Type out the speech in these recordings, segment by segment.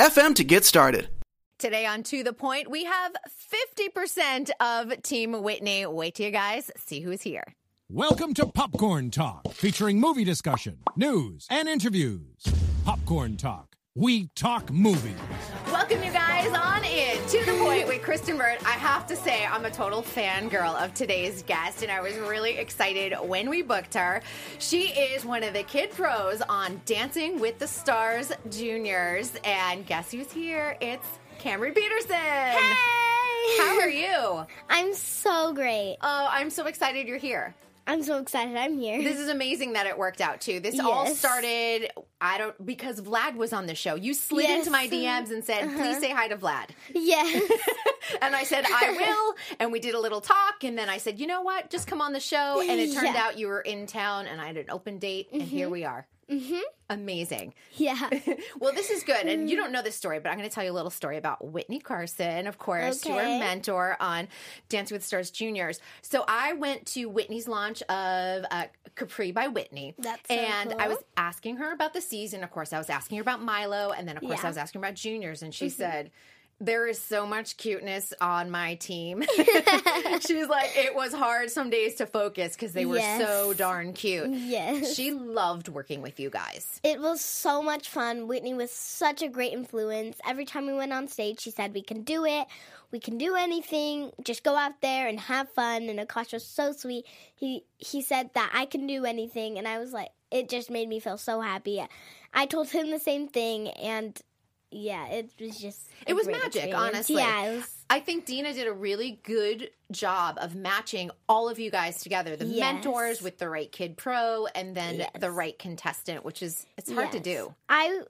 FM to get started. Today on To the Point, we have 50% of Team Witney. Wait till you guys see who's here. Welcome to Popcorn Talk, featuring movie discussion, news, and interviews. Popcorn Talk. We talk movies. Welcome, you guys, on in to the point with Kristyn Burtt. I have to say, I'm a total fangirl of today's guest, and I was really excited when we booked her. She is one of the kid pros on Dancing with the Stars Juniors, and guess who's here? It's Cameron Peterson. Hey! How are you? I'm so great. Oh, I'm so excited you're here. I'm so excited I'm here. This is amazing that it worked out too. This all started I don't because Vlad was on the show. You slid Yes. into my DMs and said, uh-huh. "Please say hi to Vlad." yes. And I said, "I will." And we did a little talk and then I said, "You know what? Just come on the show." And it turned Yeah. out you were in town and I had an open date and here mm-hmm. we are. Mhm. Amazing. Yeah. Well, this is good. And you don't know this story, but I'm going to tell you a little story about Witney Carson, of course, your Okay. mentor on Dancing with Stars Juniors. So I went to Witney's launch of uh, Capri by Witney. That's so And I was asking her about the season. Of course, I was asking her about Milo. And then, of course, Yeah. Mm-hmm. I was asking her about juniors. And she said, there is so much cuteness on my team. She's like, it was hard some days to focus because they were Yes. so darn cute. yes. She loved working with you guys. it was so much fun. Witney was such a great influence. Every time we went on stage, she said, We can do it. We can do anything. Just go out there and have fun. And Akash was so sweet. He he said that I can do anything. And I was like, it just made me feel so happy. I told him the same thing. And yeah, it was just. It was magic, experience. honestly. Yeah, it was. I think Dina did a really good job of matching all of you guys together the Yes. mentors with the right kid pro and then Yes. the right contestant, which is it's hard to do. I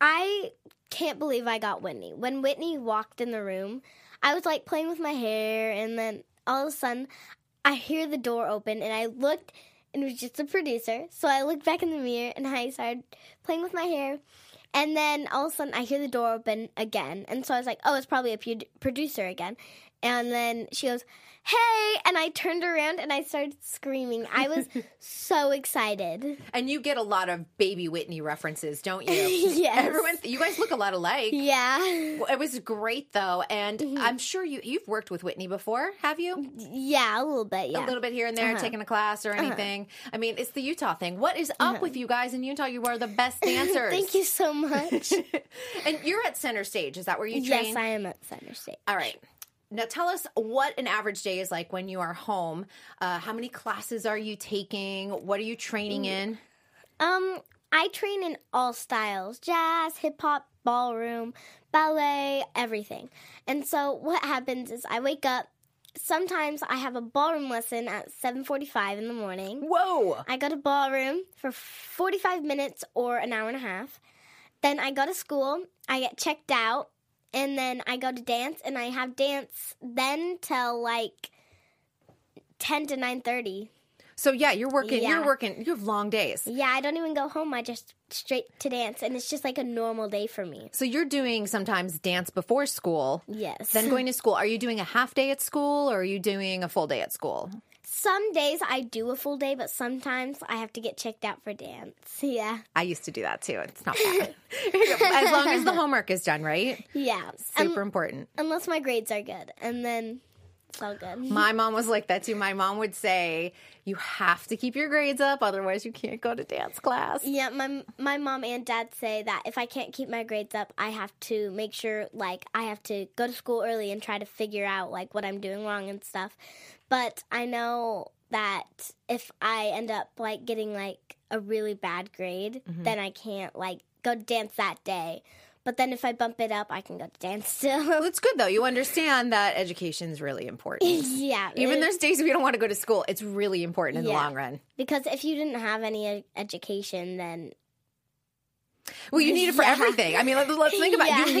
I can't believe I got Witney. When Witney walked in the room, I was like playing with my hair and then all of a sudden I hear the door open and I looked and it was just a producer. So I looked back in the mirror and I started playing with my hair. And then all of a sudden I hear the door open again. And so I was like, oh, it's probably a producer again. And then she goes, hey. And I turned around and I started screaming. I was so excited. And you get a lot of baby Witney references, don't you? Yes. Everyone you guys look a lot alike. Yeah. Well, It was great though, and Mm-hmm. I'm sure you you've worked with Witney before, have you? Yeah, a little bit. Yeah. A little bit here and there, Uh-huh. taking a class or anything. I mean, it's the Utah thing. What is up with you guys in Utah? You are the best dancers. Uh-huh. Thank you so much. and you're at center stage. Is that where you train? yes, I am at center stage. All right. Now tell us what an average day is like when you are home. Uh, how many classes are you taking? What are you training in? Um, I train in all styles: jazz, hip hop, ballroom, ballet, everything. And so what happens is I wake up. Sometimes I have a ballroom lesson at 7:45 in the morning. Whoa! I go to ballroom for 45 minutes or an hour and a half. Then I go to school, I get checked out, and then I go to dance and I have dance then till like 10 to 9:30. So yeah, you're working. You're working. You have long days. Yeah, I don't even go home. I just straight to dance and it's just like a normal day for me. So you're doing sometimes dance before school, Yes. then going to school. Are you doing a half day at school, or are you doing a full day at school? Some days I do a full day, but sometimes I have to get checked out for dance. Yeah. I used to do that too. It's not bad. as long as the homework is done, right? Yeah. Um, Super Un- important. unless my grades are good. And then it's all good. My mom was like that too. My mom would say, "You have to keep your grades up, otherwise you can't go to dance class." Yeah, my my mom and dad say that if I can't keep my grades up, I have to make sure like I have to go to school early and try to figure out like what I'm doing wrong and stuff. But I know that if I end up like getting like a really bad grade, mm-hmm. then I can't like go dance that day. But then if I bump it up, I can go to dance still. Well, it's good though. You understand that education is really important. yeah, Even there's days you don't want to go to school, it's really important in the long run. because if you didn't have any education, then Well, you need it for Yeah. everything. I mean, let, let's think about it. Yeah. You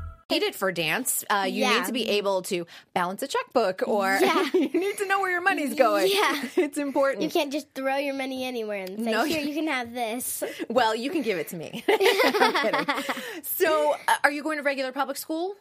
Need it for dance. Uh, you Yeah. need to be able to balance a checkbook, or Yeah. you need to know where your money's going. Yeah. it's important. You can't just throw your money anywhere and say, No, "Here, you- can have this." Well, you can give it to me. So, uh, are you going to regular public school?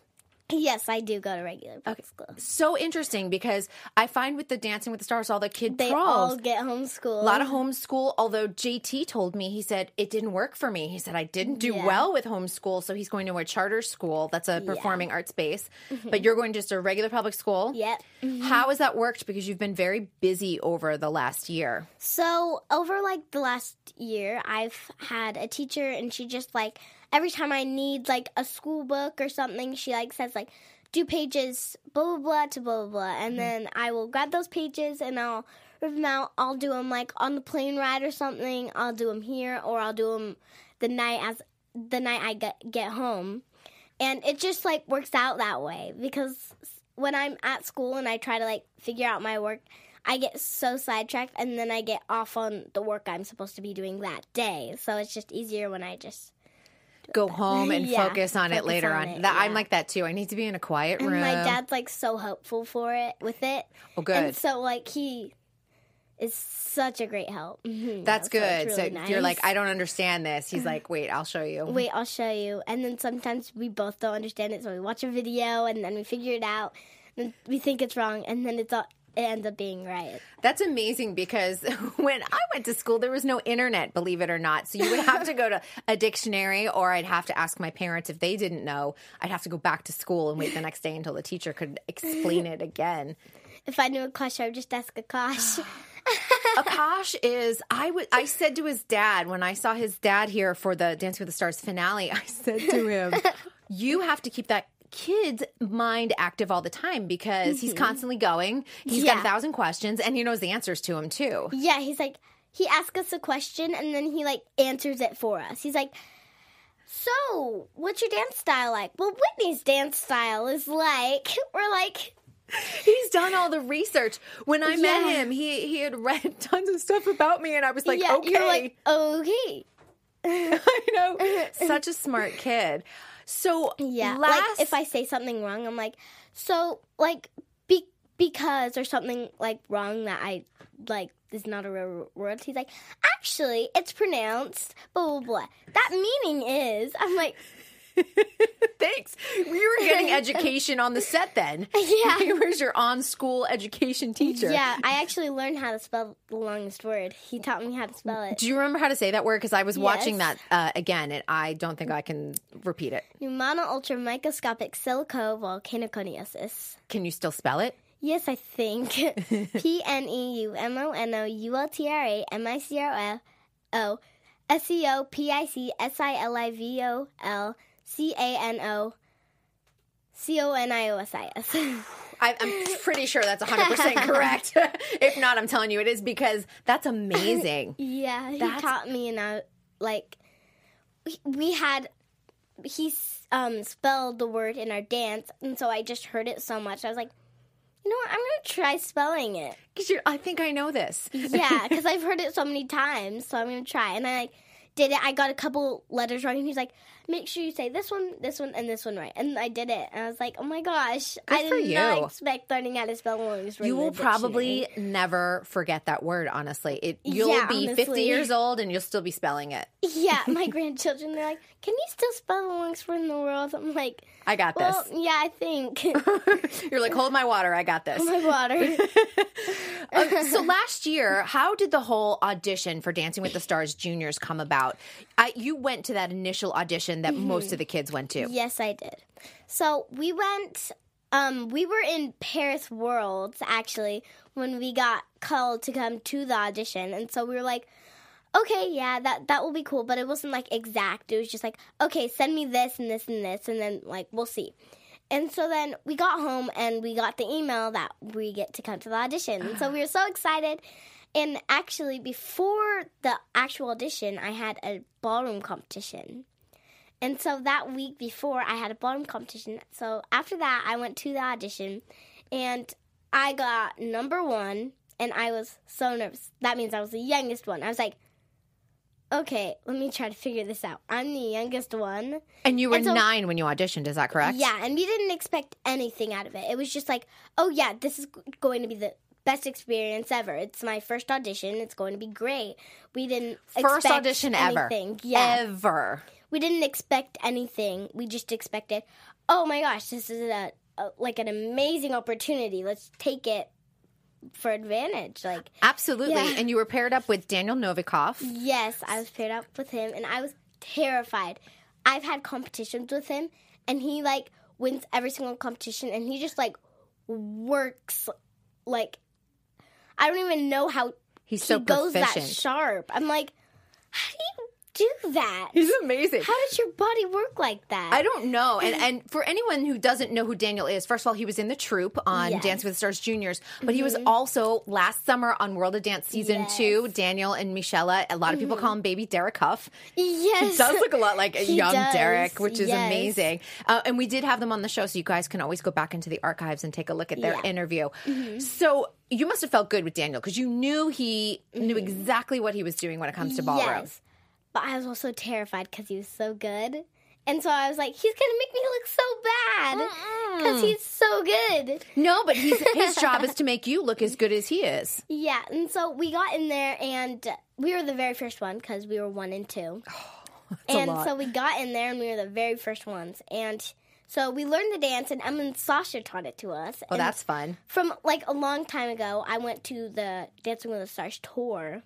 Yes, I do go to regular public school. So interesting because I find with the Dancing with the Stars, all the kid They pros, all get homeschooled. a lot of homeschool. Although JT told me, he said it didn't work for me. He said I didn't do Yeah. well with homeschool, so he's going to a charter school that's a performing arts base. Mm-hmm. But you're going just a regular public school. Yep. How has that worked? Because you've been very busy over the last year. So over like the last year, I've had a teacher, and she just like every time I need like a school book or something, she like says like do pages blah blah blah to blah blah blah, and mm-hmm. then I will grab those pages and I'll rip them out. I'll do them like on the plane ride or something. I'll do them here, or I'll do them the night as the night I get get home, and it just like works out that way because when I'm at school and I try to like figure out my work, I get so sidetracked and then I get off on the work I'm supposed to be doing that day. So it's just easier when I just Go home and Yeah, focus on it later on on. That, I'm like that too. I need to be in a quiet room. and my dad's like so helpful for it with it. Oh, good. And so like he is such a great help. Mhm, That's so good. So, really you're like. I don't understand this. He's like, wait, I'll show you. Wait, I'll show you. And then sometimes we both don't understand it, so we watch a video and then we figure it out. And we think it's wrong, and then it's all, it ends up being right. That's amazing because when I went to school, there was no internet, believe it or not. So you would have to go to a dictionary, or I'd have to ask my parents if they didn't know. I'd have to go back to school and wait the next day until the teacher could explain it again. If I knew a question, I would just ask Akash. Akash is I would I said to his dad when I saw his dad here for the Dancing with the Stars finale, I said to him, "You have to keep that kid's mind active all the time because he's mm-hmm. constantly going. He's got a thousand questions and he knows the answers to them too." Yeah, he's like he asks us a question and then he like answers it for us. He's like, "So, what's your dance style like?" Well, Witney's dance style is like we're like, He's done all the research. When I met him, he he had read tons of stuff about me and I was like, yeah, "Okay." you're like, okay, I know. Such a smart kid. So, yeah. last Like if I say something wrong, I'm like, so like be because or something like wrong that I like is not a real word. He's like, actually, it's pronounced blah blah blah. That meaning is. I'm like, Thanks. We were getting education on the set then. Yeah. Where's your on school education teacher? yeah. I actually learned how to spell the longest word. He taught me how to spell it. Do you remember how to say that word? Because I was watching that uh, again, and I don't think I can repeat it. Pneumonoultramicroscopicsilicovolcanoconiosis. Can you still spell it? Yes, I think. P N E U M O N O U L T R A M I C R O S E O P I C S I L I V O L C A N O C O N I O S I S. I, I'm pretty sure that's 100% correct. if not, I'm telling you it is because that's amazing. Yeah, he That's- taught me, and I like we- had he um spelled the word in our dance, and so I just heard it so much. I was like, you know what? I'm gonna try spelling it. Because I think I know this. Yeah, because I've heard it so many times, so I'm gonna try. And I like did it. I got a couple letters wrong, and he's like, "Make sure you say this one, this one, and this one right." And I did it, and I was like, "Oh my gosh!" I for did you. not expect learning how to spell long You will probably never forget that word, honestly. It, you'll Yeah, be 50 years old and you'll still be spelling it. Yeah, my grandchildren. They're like, "Can you still spell the longest word in the world?" I'm like, I got "Well, this. yeah, I think." You're like, hold my water. I got this. Hold my water. Uh, so last year, how did the whole audition for Dancing with the Stars Juniors come about? I, you went to that initial audition that most of the kids went to. Yes, I did. So we went. Um, we were in Paris Worlds actually when we got called to come to the audition, and so we were like, "Okay, yeah, that that will be cool." But it wasn't like exact. It was just like, "Okay, send me this and this and this, and then like we'll see." and so then we got home and we got the email that we get to come to the audition. And so we were so excited. And actually, before the actual audition, I had a ballroom competition. And so that week before, I had a ballroom competition. So after that, I went to the audition and I got number one. And I was so nervous. That means I was the youngest one. I was like, okay, let me try to figure this out. I'm the youngest one. And you were And so- nine when you auditioned, is that correct? Yeah, and we didn't expect anything out of it. It was just like, oh yeah, this is going to be the best experience ever. It's my first audition. It's going to be great. We didn't First expect audition ever. anything. Yeah, Ever. We didn't expect anything. We just expected, oh my gosh, this is a, a like an amazing opportunity. Let's take it for advantage. Like, Absolutely. Yeah. And you were paired up with Daniel Novikov. yes, I was paired up with him, and I was terrified. I've had competitions with him, and he like wins every single competition, and he just like works like I don't even know how He's he so goes that proficient. sharp. I'm like, how do you do that? He's amazing. How does your body work like that? I don't know. And and for anyone who doesn't know who Daniel is, first of all, he was in the troupe on Yes. Mm-hmm. Dance with the Stars Juniors, but he was also last summer on World of Dance season Yes. two. Daniel and Michelle. A lot of people call him Baby Derek Hough. Yes, He does look a lot like a He young does, Derek, which is yes. amazing. Uh, and we did have them on the show, so you guys can always go back into the archives and take a look at their Yeah. Mm-hmm. interview. So you must have felt good with Daniel because you knew he knew exactly what he was doing when it comes to ballroom. Mm-hmm. Yes, but I was also terrified because he was so good, and so I was like, he's gonna make me look so bad because he's so good. No, but he's, his job is to make you look as good as he is. Yeah, and so we got in there, and we were the very first one because we were one and two. Oh, a and so we got in there, and we were the very first ones. And so we learned the dance, and Emma and Sasha taught it to us. Oh, And that's fun. from like a long time ago. I went to the Dancing with the Stars tour,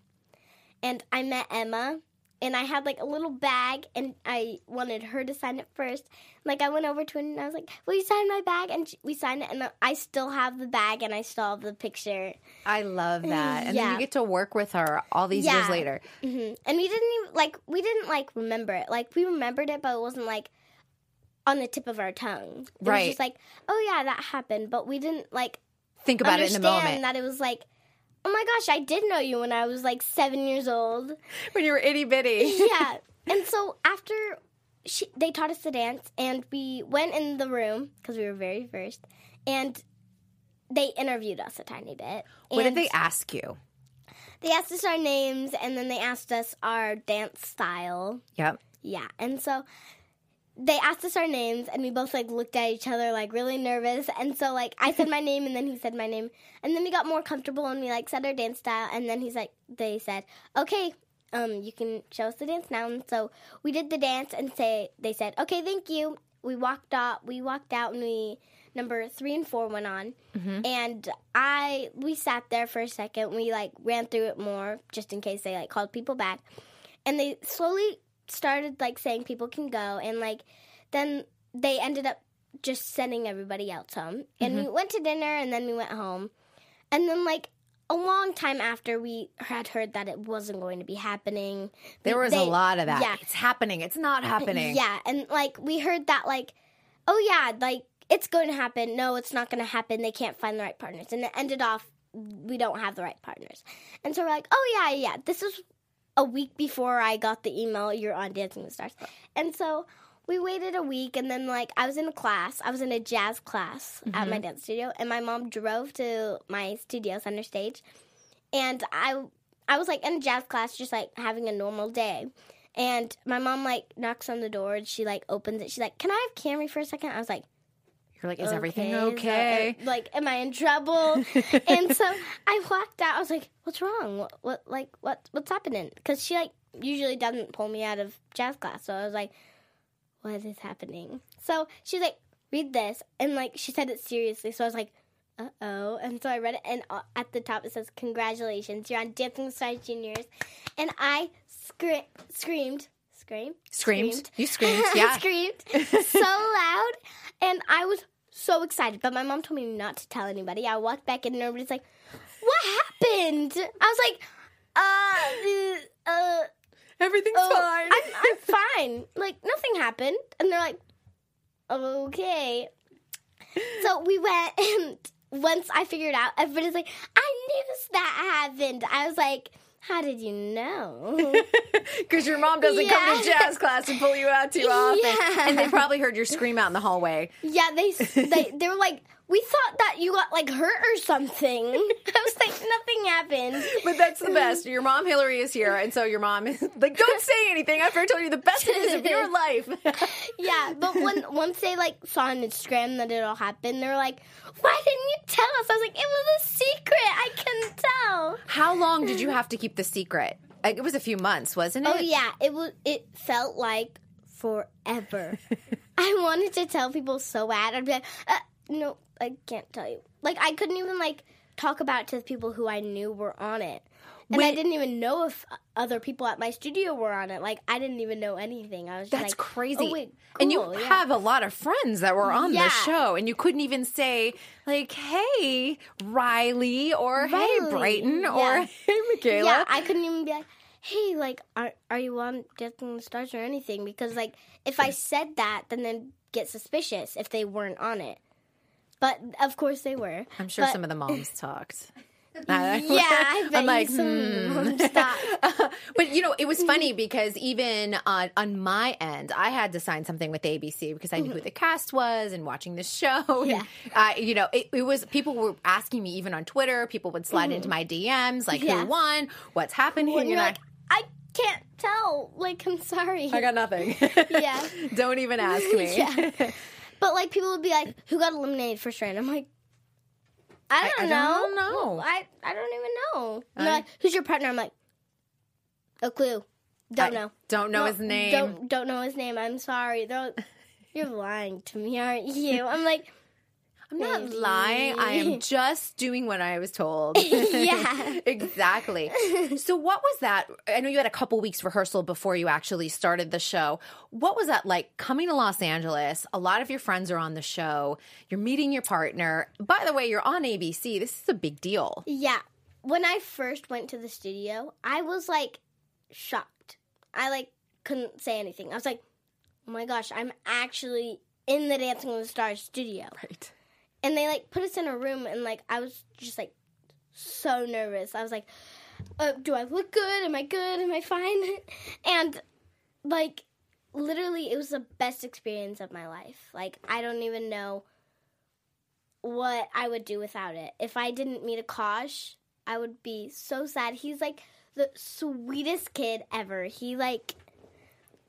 and I met Emma. And I had like a little bag, and I wanted her to sign it first. Like I went over to her and I was like, "Will you sign my bag?" And she, we signed it, and I still have the bag, and I still have the picture. I love that. And then you get to work with her all these years Yeah. later. hmm And we didn't even like we didn't like remember it. Like we remembered it, but it wasn't like on the tip of our tongue. It Right. was just like, oh yeah, that happened, but we didn't like Think about it in the understand moment. that it was like, oh my gosh, I did know you when I was like seven years old. when you were itty bitty. yeah. And so after she, they taught us to dance, and we went in the room because we were very first, and they interviewed us a tiny bit. What did they ask you? They asked us our names, and then they asked us our dance style. Yep. Yeah, and so they asked us our names, and we both like looked at each other like really nervous. And so like I said my name, and then he said my name, and then we got more comfortable, and we like said our dance style, and then he's like, they said, okay, um, you can show us the dance now. And so we did the dance, and say they said, okay, thank you. We walked out. We walked out, and we number three and four went on, and I we sat there for a second. We like ran through it more just in case they like called people back and they slowly started like saying people can go and like then they ended up just sending everybody else home. And mm-hmm. we went to dinner and then we went home. And then like a long time after we had heard that it wasn't going to be happening There was a lot of that. yeah. It's happening. It's not happening. yeah. And like we heard that like oh yeah like it's going to happen. No it's not going to happen. They can't find the right partners. And it ended off we don't have the right partners. And so we're like oh yeah yeah this was a week before i got the email you're on dancing with the stars and so we waited a week and then like i was in a class i was in a jazz class at my mm-hmm. dance studio and my mom drove to my studio center stage and I I was like in a jazz class, just like having a normal day. And my mom like knocks on the door and she like opens it. She's like, "Can I have Camry for a second? I was like, You're like, is everything is that- okay? like, am I in trouble? and so I walked out. I was like, "What's wrong? What, what like what what's happening?" Because she like usually doesn't pull me out of jazz class. So I was like, "What is happening?" So she's like, "Read this," and like she said it seriously. So I was like. Uh oh. And so I read it, and uh, at the top it says, Congratulations, you're on Dancing Stars Juniors. And I scre- screamed, screamed, Screamed. You screamed, yeah. screamed so loud. And I was so excited. But my mom told me not to tell anybody. I walked back in, and everybody's like, What happened? I was like, Uh, uh, uh Everything's oh, I'm, I'm fine. Like, nothing happened. And they're like, Okay. so we went and once I figured out, everybody's like, I knew that happened. I was like, how did you know? Because your mom doesn't come to jazz class and pull you out too often. Yeah. And they probably heard your scream out in the hallway. yeah, they they they were like, we thought that you got like hurt or something. I was like, nothing happened. But that's the best. Your mom, Hillary, is here. And so your mom is like, don't say anything after I told you the best news of your life. Yeah, but when once they like saw on Instagram that it all happened, they were like, "Why didn't you tell us?" I was like, "It was a secret. I couldn't tell." How long did you have to keep the secret? Like, it was a few months, wasn't it? Oh yeah, it was. It felt like forever. I wanted to tell people so bad. I'd be like, uh, "No, I can't tell you." Like I couldn't even like talk about it to the people who I knew were on it, and I didn't even know if other people at my studio were on it. Like I didn't even know anything. I was just That's like, crazy. Oh, wait, and you yeah." have a lot of friends that were on the show, and you couldn't even say, like, hey, Riley, or hey, Riley, Brighton, or hey, Michaela. Yeah, I couldn't even be like, "Hey, like, are are you on Dancing the Stars or anything?" Because like, if I said that, then they'd get suspicious if they weren't on it. But of course they were. I'm sure But- some of the moms talked. Yeah, I bet I'm like, some hmm. but you know, it was funny because even on on my end, I had to sign something with ABC because I knew who the cast was and watching the show. And, Yeah. uh, you know, it, it was people were asking me even on Twitter. People would slide into my DMs like, Yeah. "Who won? What's happening?" And And you're you're like, I can't tell. Like, I'm sorry. I got nothing. Yeah. Don't even ask me. Yeah. But like, people would be like, "Who got eliminated first round?" I'm like. I don't I know. don't know. I I don't even know. I- like, Who's your partner? I'm like, a clue. Don't I know. Don't know No, his name. Don't don't know his name. I'm sorry. They're you're lying to me, aren't you? I'm like, I'm not lying. I am just doing what I was told. Yeah. exactly. So, what was that? I know you had a couple weeks rehearsal before you actually started the show. What was that like coming to Los Angeles? A lot of your friends are on the show. You're meeting your partner. By the way, you're on ABC. This is a big deal. yeah. When I first went to the studio, I was like shocked. I like couldn't say anything. I was like, oh my gosh, I'm actually in the Dancing with the Stars studio. Right. And they like put us in a room and like i was just like so nervous. I was like uh, do i look good? Am i good? Am i fine? And like literally it was the best experience of my life. Like i don't even know what i would do without it. If i didn't meet akash i would be so sad. He's like the sweetest kid ever. He like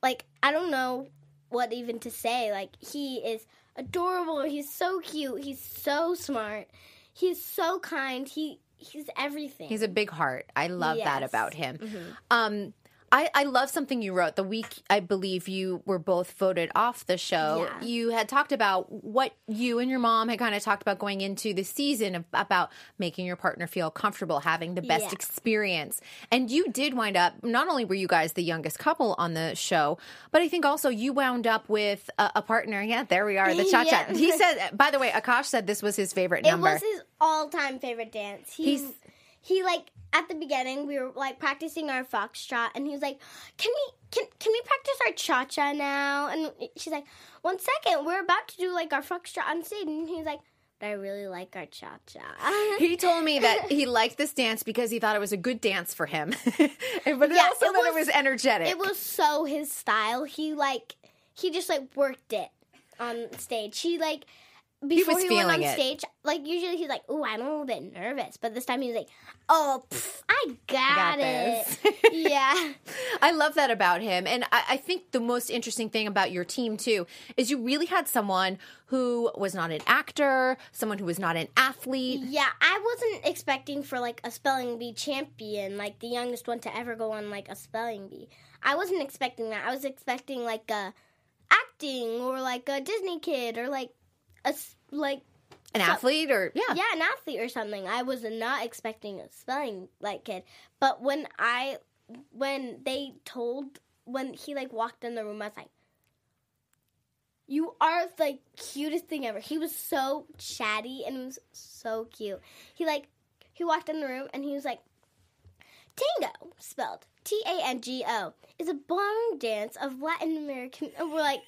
like i don't know what even to say. Like he is adorable. He's so cute. He's so smart. He's so kind. He he's everything. He's a big heart. I love that about him. Um, I, I love something you wrote the week I believe you were both voted off the show. Yeah. You had talked about what you and your mom had kind of talked about going into the season of, about making your partner feel comfortable, having the best Yeah. experience. And you did wind up, not only were you guys the youngest couple on the show, but I think also you wound up with a, a partner. Yeah, there we are, the cha cha. Yeah. He said, by the way, Akash said this was his favorite it number. was his all-time favorite dance he He's- he like at the beginning we were like practicing our foxtrot and he was like can we can can we practice our cha-cha now and she's like one second we're about to do like our foxtrot on stage and he's like but i really like our cha-cha He told me that he liked this dance because he thought it was a good dance for him, but also Yeah, that it it was- was energetic. it was so his style. He like he just like worked it on stage. He like before was he, went feeling on it. stage, like usually he's like, "Oh, I'm a little bit nervous," but this time he was like, "Oh, pff, I got, Got it." yeah, I love that about him. And I, I think the most interesting thing about your team, too, is you really had someone who was not an actor, someone who was not an athlete. yeah. I wasn't expecting for like a spelling bee champion, like the youngest one to ever go on like a spelling bee. I wasn't expecting that. I was expecting like a acting or like a Disney kid or like a like An athlete, or yeah. yeah, an athlete or something. I was not expecting a spelling like kid. But when I when they told when he like walked in the room, I was like, You are the cutest thing ever. He was so chatty and was so cute. He like he walked in the room and he was like Tango, spelled T A N G O, is a ballroom dance of Latin American and we're like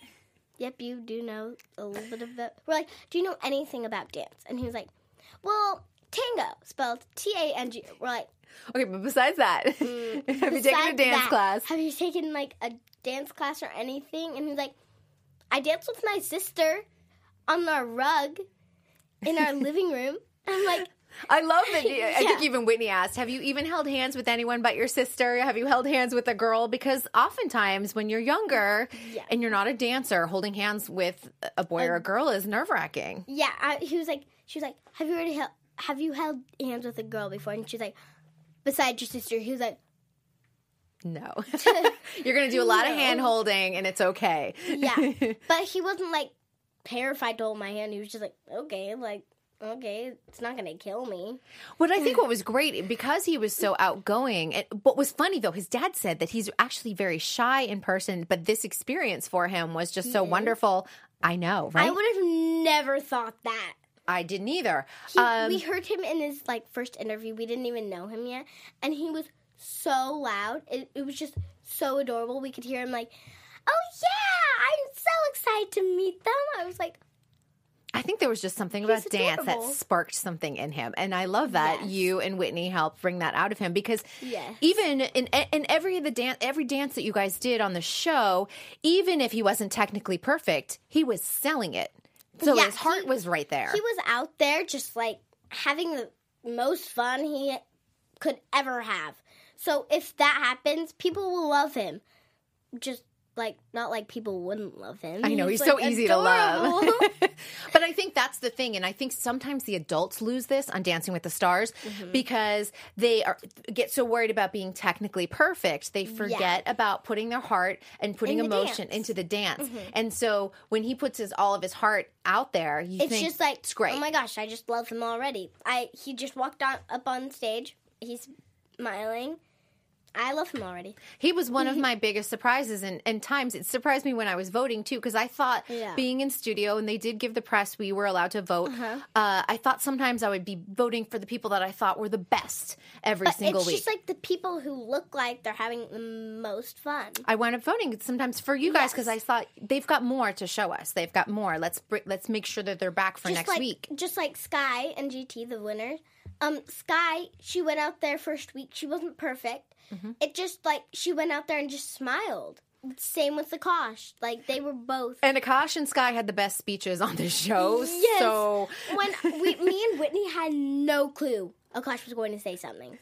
Yep, you do know a little bit of the. We're like, Do you know anything about dance? And he was like, Well, tango, spelled T A N G. We're like, Okay, but besides that, mm, have you taken a dance that, class? Have you taken like a dance class or anything? And he's like, I danced with my sister on our rug in our living room. I'm like, I love that. you- I think even Witney asked, "Have you even held hands with anyone but your sister? Have you held hands with a girl?" Because oftentimes, when you're younger Yeah. and you're not a dancer, holding hands with a boy or a um, girl is nerve wracking. Yeah, I, he was like, she was like, have you already held, have you held hands with a girl before? And she's like, besides your sister. He was like, No, you're going to do a lot of hand holding, and it's okay. yeah, but he wasn't like terrified to hold my hand. He was just like, okay, like, okay, it's not gonna kill me. But I think what was great because he was so outgoing. And what was funny though, his dad said that he's actually very shy in person, but this experience for him was just so wonderful. I know, right? I would have never thought that. I didn't either. He, Um, we heard him in his like first interview. We didn't even know him yet, and he was so loud. It, it was just so adorable. We could hear him like, "Oh yeah, I'm so excited to meet them." I was like, I think there was just something about He's dance that sparked something in him, and I love that Yes. you and Witney helped bring that out of him because Yes. even in in every of the dance, every dance that you guys did on the show, even if he wasn't technically perfect, he was selling it. So his heart he- was right there. he was out there just like having the most fun he could ever have. So if that happens, people will love him. Just like not like people wouldn't love him. I know he's, like, so easy to love. but I think that's the thing, and I think sometimes the adults lose this on Dancing with the Stars Mm-hmm. because they are get so worried about being technically perfect, they forget about putting their heart and putting In the emotion. Mm-hmm. into the dance. And so when he puts his all of his heart out there, you it's think just like it's great. Oh my gosh, I just love him already. I he just walked on up on stage. He's smiling. I love him already. He was one of my biggest surprises, and, and times it surprised me when I was voting too, because I thought Yeah. being in studio and they did give the press we were allowed to vote. uh I thought sometimes I would be voting for the people that I thought were the best every But single it's week. It's just like the people who look like they're having the most fun. I wound up voting sometimes for you guys Yes. because I thought they've got more to show us. They've got more. Let's br- let's make sure that they're back for just next like, week. Just like Sky and JT, the winners. Um, Sky, she went out there first week. She wasn't perfect. Mm-hmm. It just like she went out there and just smiled. Same with Kosh. Like they were both. And Akash and Sky had the best speeches on the show. Yes. So when we, me and Witney had no clue Akash was going to say something.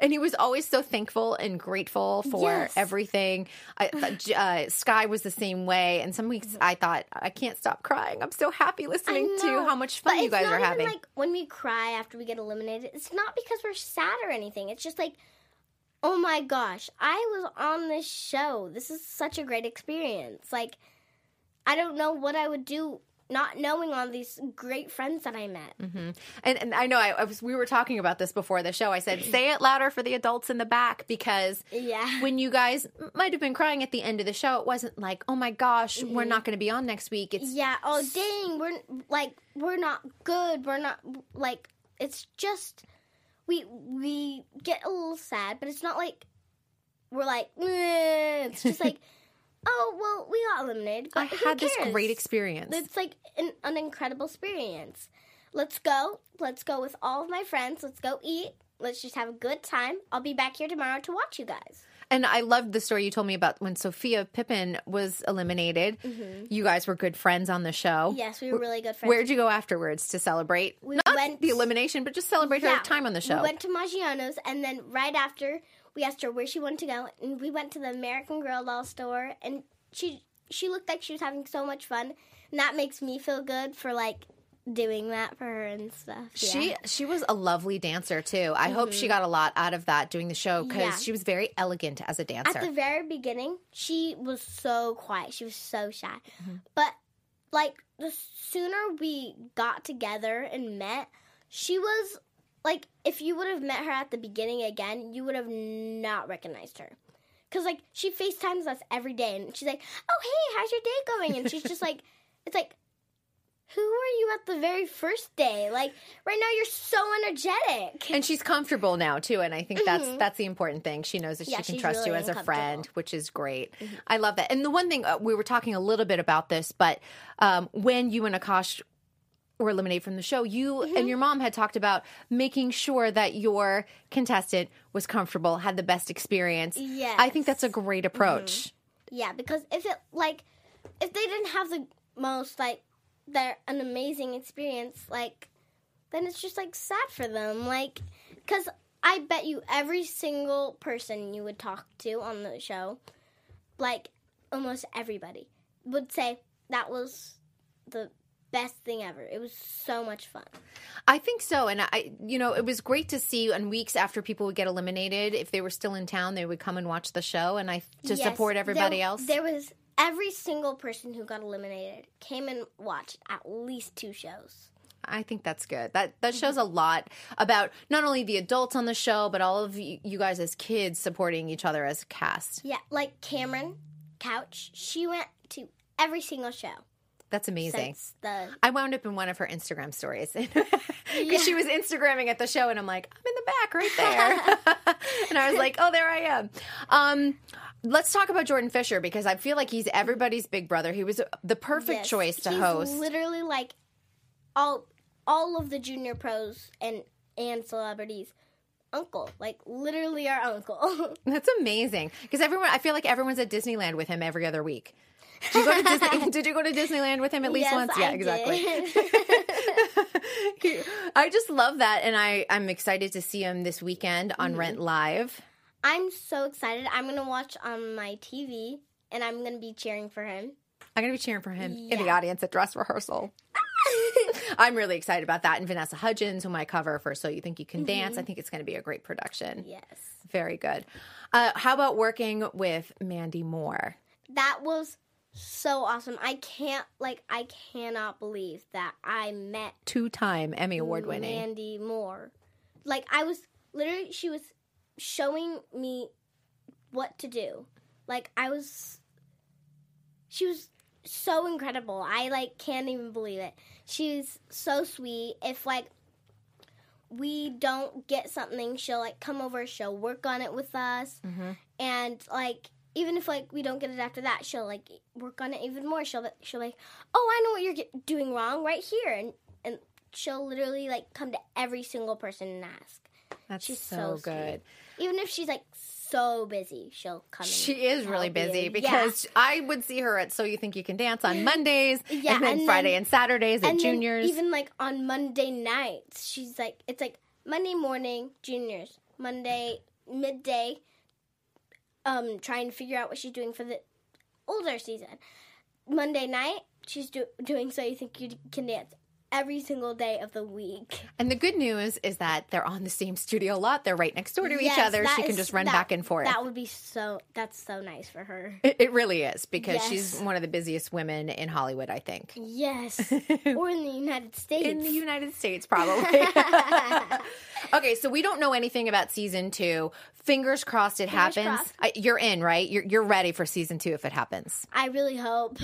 And he was always so thankful and grateful for Yes. everything. I uh, Sky was the same way, and some weeks I thought I can't stop crying. I'm so happy listening to how much But fun you guys are having. Like when we cry after we get eliminated, it's not because we're sad or anything. It's just like, oh my gosh, I was on this show. This is such a great experience. Like, I don't know what I would do not knowing all these great friends that I met. Mm-hmm. And, and I know I, I was. We were talking about this before the show. I said, "Say it louder for the adults in the back," because Yeah. when you guys might have been crying at the end of the show, it wasn't like, "Oh my gosh, we're not mm-hmm. going to be on next week." It's Yeah. Oh dang, we're like we're not good. We're not like it's just we we get a little sad, but it's not like we're like "Meh." it's just like oh well we got eliminated. But I had this great experience. It's like an, an incredible experience. Let's go. Let's go with all of my friends. Let's go eat. Let's just have a good time. I'll be back here tomorrow to watch you guys. And I loved the story you told me about when Sophia Pippin was eliminated. You guys were good friends on the show. Mm-hmm. Yes, we were really good friends. Where'd you go afterwards to celebrate? We Not went- the elimination, but just celebrate her time on the show. We went to Maggiano's, and then right after, we asked her where she wanted to go, and we went to the American Girl doll store, and she she looked like she was having so much fun, and that makes me feel good for like doing that for her and stuff. She yeah. she was a lovely dancer too. I hope she got a lot out of that doing the show because Yeah. she was very elegant as a dancer. At the very beginning, she was so quiet. She was so shy. Mm-hmm. But like the sooner we got together and met, she was like if you would have met her at the beginning again, you would have not recognized her. Cause like she FaceTimes us every day and she's like, Oh hey, how's your day going? And she's just like it's like who are you at the very first day. Like right now, you're so energetic. and she's comfortable now too and i think that's that's the important thing she knows that Mm-hmm. Yeah, she can trust you as a friend which is great i love that and the one thing uh, we were talking a little bit about this but um, when you and akash were eliminated from the show you Mm-hmm. and your mom had talked about making sure that your contestant was comfortable had the best experience Yeah. i think that's a Yes. Mm-hmm. great approach Yeah, because if it like if they didn't have the most like they're an amazing experience, like then it's just like sad for them. Like cuz I bet you every single person you would talk to on the show, like almost everybody would say that was the best thing ever. It was so much fun. I think so. And I, you know, it was great to see on weeks after people would get eliminated, if they were still in town, they would come and watch the show and I to Yes, support everybody there, else. There was every single person who got eliminated came and watched at least two shows. I think that's good. That that mm-hmm. shows a lot about not only the adults on the show, but all of you, you guys as kids supporting each other as a cast. Yeah, like Cameron Couch, she went to every single show That's amazing. the I wound up in one of her Instagram stories because she was Instagramming at the show, and I'm like, I'm in the back right there, and I was like, oh, there I am. Um, let's talk about Jordan Fisher because I feel like he's everybody's big brother. He was the perfect Yes, choice to he's host. Literally, like all all of the junior pros and and celebrities. Uncle, like literally our uncle. That's amazing because everyone. I feel like everyone's at Disneyland with him every other week. Did you go to Disney? did you go to Disneyland with him at least Yes, once? Yeah, I exactly. I just love that, and I I'm excited to see him this weekend Mm-hmm. on Rent Live. I'm so excited. I'm gonna watch on my TV, and I'm gonna be cheering for him. I'm gonna be cheering for him in the audience at dress rehearsal. I'm really excited about that, and Vanessa Hudgens, whom I cover for So You Think You Can Dance. I think it's going to be a great production. yes, Very good. Uh, how about working with Mandy Moore? that was so awesome. I can't like I cannot believe that I met Two-time Emmy Award winning. Mandy Moore. Like I was literally she was showing me what to do. Like I was she was so incredible. I like can't even believe it. She's so sweet. If like we don't get something, she'll like come over, she'll work on it with us. Mm-hmm. And like even if like we don't get it after that, she'll like work on it even more. She'll she'll like, "Oh, I know what you're get- doing wrong right here." And and she'll literally like come to every single person and ask. That's She's so, so, sweet. good. Even if she's like so busy, she'll come. She is really busy you. because I would see her at So You Think You Can Dance on Mondays, Yeah, and then and Friday then- and Saturdays yeah. at and Juniors. even like on Monday nights, she's like it's like Monday morning juniors, Monday midday, um, trying to figure out what she's doing for the older season. Monday night, she's do- doing so you think you can dance every single day of the week. And the good news is that they're on the same studio lot. They're right next door to each other. She can is- just run that- back and forth. That would be so. That's so nice for her. It, it really is because she's one of the busiest women in Hollywood, I think. Yes, or in the United States. In the United States, probably. okay, so we don't know anything about season two. Fingers crossed it happens. crossed. I, you're in, right? You're, you're ready for season two if it happens. I really hope.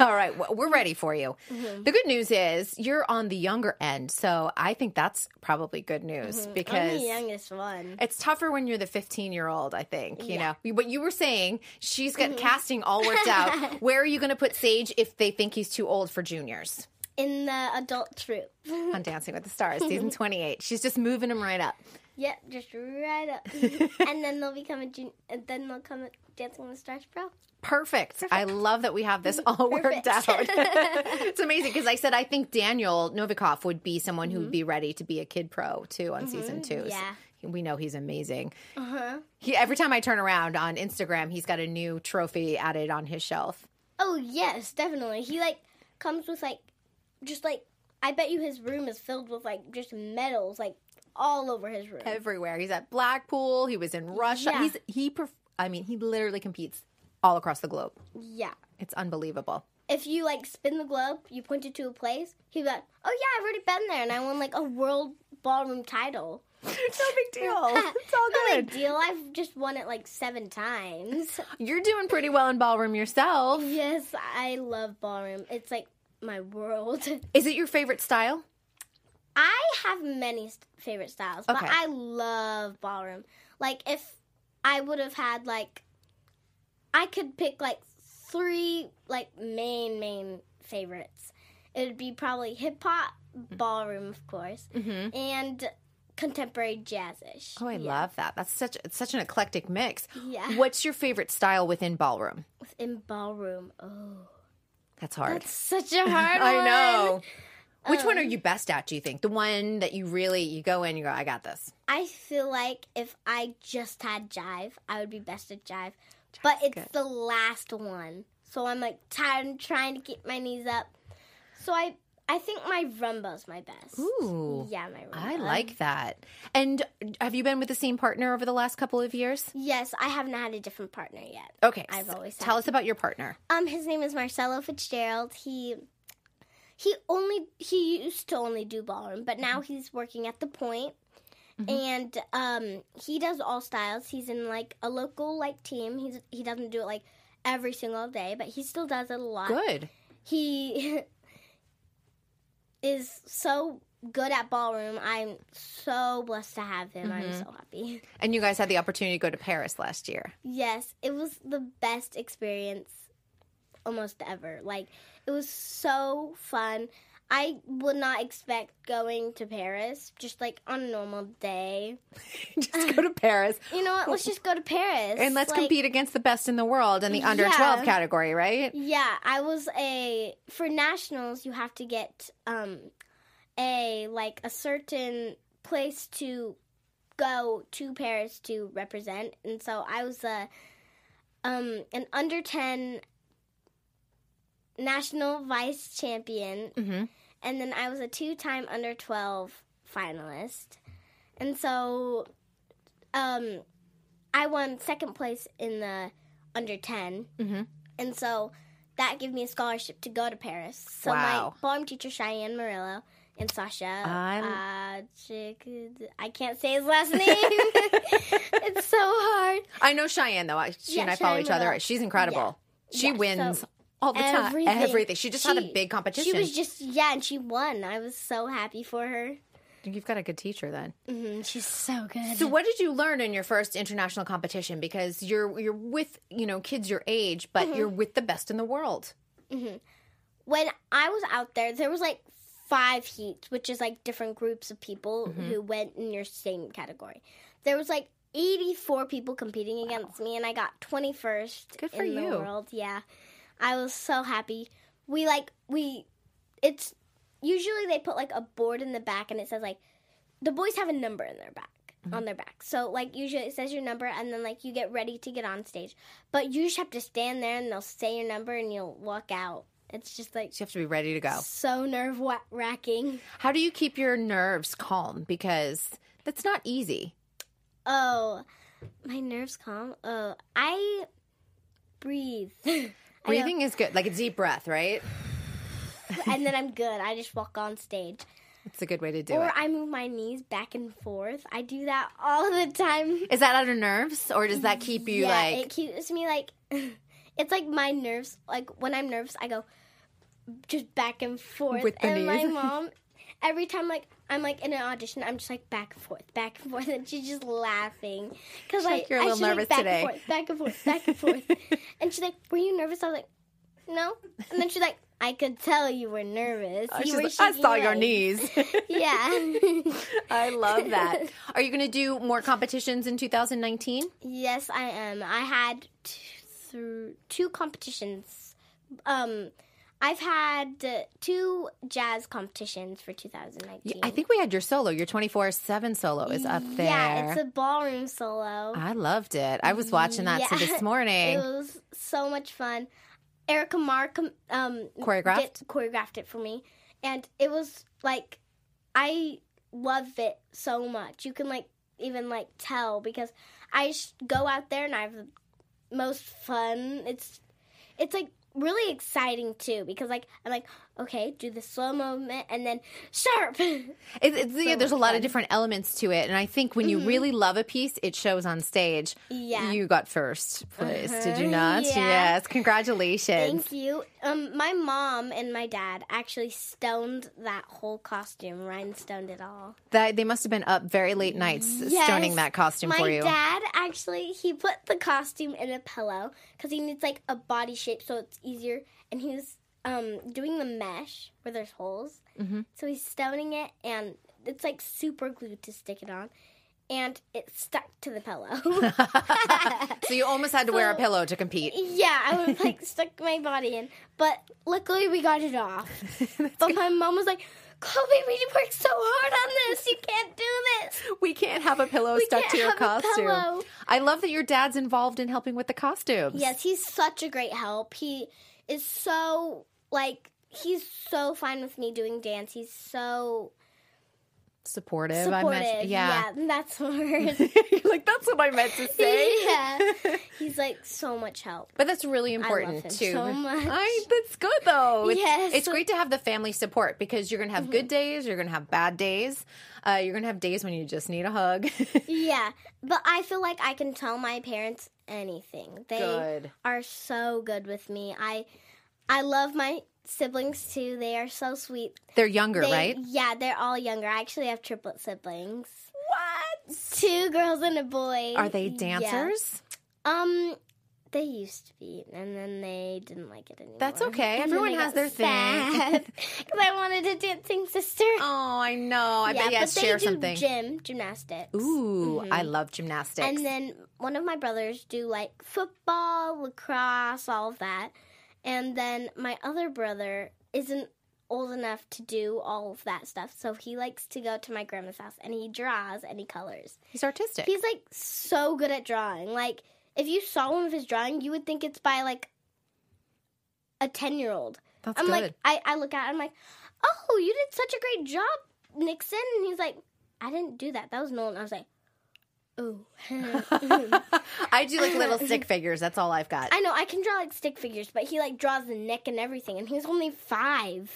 All right, well, we're ready for you. Mm-hmm. The good news is you're on the younger end, so I think that's probably good news Mm-hmm. I'm because the youngest one. it's tougher when you're the 15 year old. I think you Yeah. know. But you were saying she's got Mm-hmm. casting all worked out. Where are you going to put Sage if they think he's too old for juniors? In the adult troupe. On Dancing with the Stars, season 28. She's just moving him right up. Yep, just right up. and then they'll become a jun- and then they'll come Dancing with the Stars Pro. Perfect. I love that we have this mm, all worked out. Perfect. it's amazing because I said I think Daniel Novikov would be someone who would mm-hmm. be ready to be a kid pro too on mm-hmm. season two. So yeah. we know he's amazing. Uh-huh. He, every time I turn around on Instagram, he's got a new trophy added on his shelf. Oh yes, definitely. He like comes with like just like I bet you his room is filled with like just medals like all over his room. Everywhere. He's at Blackpool. He was in Russia. Yeah. He's he. Perf- I mean, he literally competes all across the globe. yeah. It's unbelievable. If you like spin the globe, you point it to a place, he'd be like, "Oh yeah, I've already been there, and I won like a world ballroom title." It's no big deal. It's all No good. big deal. I've just won it like seven times. You're doing pretty well in ballroom yourself. yes, I love ballroom. It's like my world. Is it your favorite style? I have many favorite styles, but Okay. I love ballroom. Like if I would have had like I could pick like three like main main favorites. It would be probably hip hop, mm-hmm. ballroom, of course, mm-hmm. and contemporary jazzish. Oh, I Yeah. love that. That's such it's such an eclectic mix. Yeah. What's your favorite style within ballroom? Within ballroom. Oh, That's hard. that's such a hard I know. Which Um, one are you best at, do you think? The one that you really you go in, you go, I got this. I feel like if I just had jive, I would be best at jive. but it's good. the last one. So I'm like tired and trying to keep my knees up. So I I think my rumba's my best. Ooh. Yeah, my rumba. I like that. And have you been with the same partner over the last couple of years? Yes, I haven't had a different partner yet. Okay. I've s- always tell had- us about your partner. Um, his name is Marcelo Fitzgerald. He he only he used to only do ballroom, but now mm-hmm. he's working at the Point, mm-hmm. and um, he does all styles. He's in like a local like team. He's he doesn't do it like every single day, but he still does it a lot. Good. He is so good at ballroom. I'm so blessed to have him. I'm mm-hmm. so happy. And you guys had the opportunity to go to Paris last year. Yes, it was the best experience almost ever. Like it was so fun. I would not expect going to Paris just like on a normal day. Just go to Paris. You know what? Let's just go to Paris And let's Like, compete against the best in the world in the under Yeah. 12 category, right? Yeah, I was a for nationals. You have to get um a like a certain place to go to Paris to represent, and so I was a um an under ten national vice champion, Mhm. and then I was a two time under twelve finalist, and so um I won second place in the under 10 Mhm. and so that gave me a scholarship to go to Paris. So Wow. my ballroom teacher Cheyenne Murillo and Sasha, uh, I can't say his last name. it's so hard. I know Cheyenne though. I- She and Yeah, I follow Cheyenne each other. She's incredible. She Yeah, so wins all the time. Everything. Everything. She just had a big competition. She was just yeah, and she won. I was so happy for her. You've got a good teacher then. hmm She's so good. So what did you learn in your first international competition? Because you're you're with you know kids your age, but Mm-hmm. you're with the best in the world. when I was out there, there was like five heats, which is like different groups of people Mm-hmm. who went in your same category. There was like 84 people competing against me, and I got 21st Good for in you. the world. Yeah, I was so happy. We like we, it's usually they put like a board in the back, and it says like the boys have a number in their back. Mm-hmm. On their back. So, like, usually it says your number, and then, like, you get ready to get on stage. But you just have to stand there, and they'll say your number, and you'll walk out. It's just like So you have to be ready to go. so nerve wracking. How do you keep your nerves calm? Because that's not easy. Oh, my nerves calm. Oh, I breathe. Oh, Breathing is good, like a deep breath, right? and then I'm good. I just walk on stage. It's a good way to do or it. Or I move my knees back and forth. I do that all the time. Is that out of nerves, or does that keep you yeah, like? it keeps me like it's like my nerves. Like when I'm nervous, I go just back and forth. With the and my mom, every time like I'm like in an audition, I'm just like back and forth, back and forth, and she's just laughing because like I you're a little she's, like, nervous back today. And forth, back and forth, back and forth, and she's like, "Were you nervous?" I was like, "No," and then she's like. I could tell you were nervous. Oh, you were like, I saw your knees. Yeah. I love that. Are you going to do more competitions in 2019? Yes, I am. I had t- through two competitions. Um, I've had uh, two jazz competitions for 2019. I think we had your solo. Your 24 7 solo is up there. Yeah, it's a ballroom solo. I loved it. I was watching that Yeah. this morning. It was so much fun. Erica Mark um, Choreographed? did- choreographed it for me, and it was like I love it so much. You can like even like tell because I go out there and I have the most fun. It's it's like really exciting too because like I'm like okay, do the slow movement and then sharp. It, it's, yeah, there's a lot fun. of different elements to it, and I think when you really love a piece, it shows on stage. Yeah. you got first place, did you Uh-huh, not? yeah. Yes, congratulations. Thank you. Um, my mom and my dad actually stoned that whole costume. Rhinestoned it all. That they must have been up very late nights stoning that costume my for you. My dad actually he put the costume in a pillow because he needs like a body shape so it's easier. And he was um doing the mesh where there's holes. Mm-hmm. So he's stoning it, and it's like super glued to stick it on, and it stuck to the pillow. so you almost had to wear a pillow to compete. Yeah, I would have like stuck my body in, but luckily we got it off. but my mom was like, "Chloe, we worked so hard on this. You can't do this." We can't have a pillow We stuck to your costume. I love that your dad's involved in helping with the costumes. Yes, he's such a great help. He is so like he's so fine with me doing dance. He's so supportive. I supportive. meant, yeah. yeah, that's the word. Like that's what I meant to say. yeah, he's like so much help. But that's really important too. so much. I, that's good though. It's, Yes. Mm-hmm. it's great to have the family support because you're gonna have good days, you're gonna have bad days, uh, you're gonna have days when you just need a hug. Yeah, but I feel like I can tell my parents anything. They Good. are so good with me. I I love my siblings too. They are so sweet. They're younger, They- right? Yeah, they're all younger. I actually have triplet siblings. What? Two girls and a boy. Are they Yeah. dancers? Um, they used to be, and then they didn't like it anymore. That's okay. And Everyone has their thing. Because I wanted a dancing sister. Oh, I know. I yeah, bet you they share do something. gym, gymnastics. Ooh, I love gymnastics. And then one of my brothers do like football, lacrosse, all of that. And then my other brother isn't old enough to do all of that stuff. So he likes to go to my grandma's house and he draws and he colors. He's artistic. He's like so good at drawing. Like if you saw one of his drawing, you would think it's by like a 10-year-old. That's I'm good. like I I look at it, I'm like, "Oh, you did such a great job, Nixon." And he's like, "I didn't do that. That was Nolan." I was like, "Oh." I do like little stick figures. That's all I've got. I know I can draw like stick figures, but he like draws the neck and everything, and he's only five,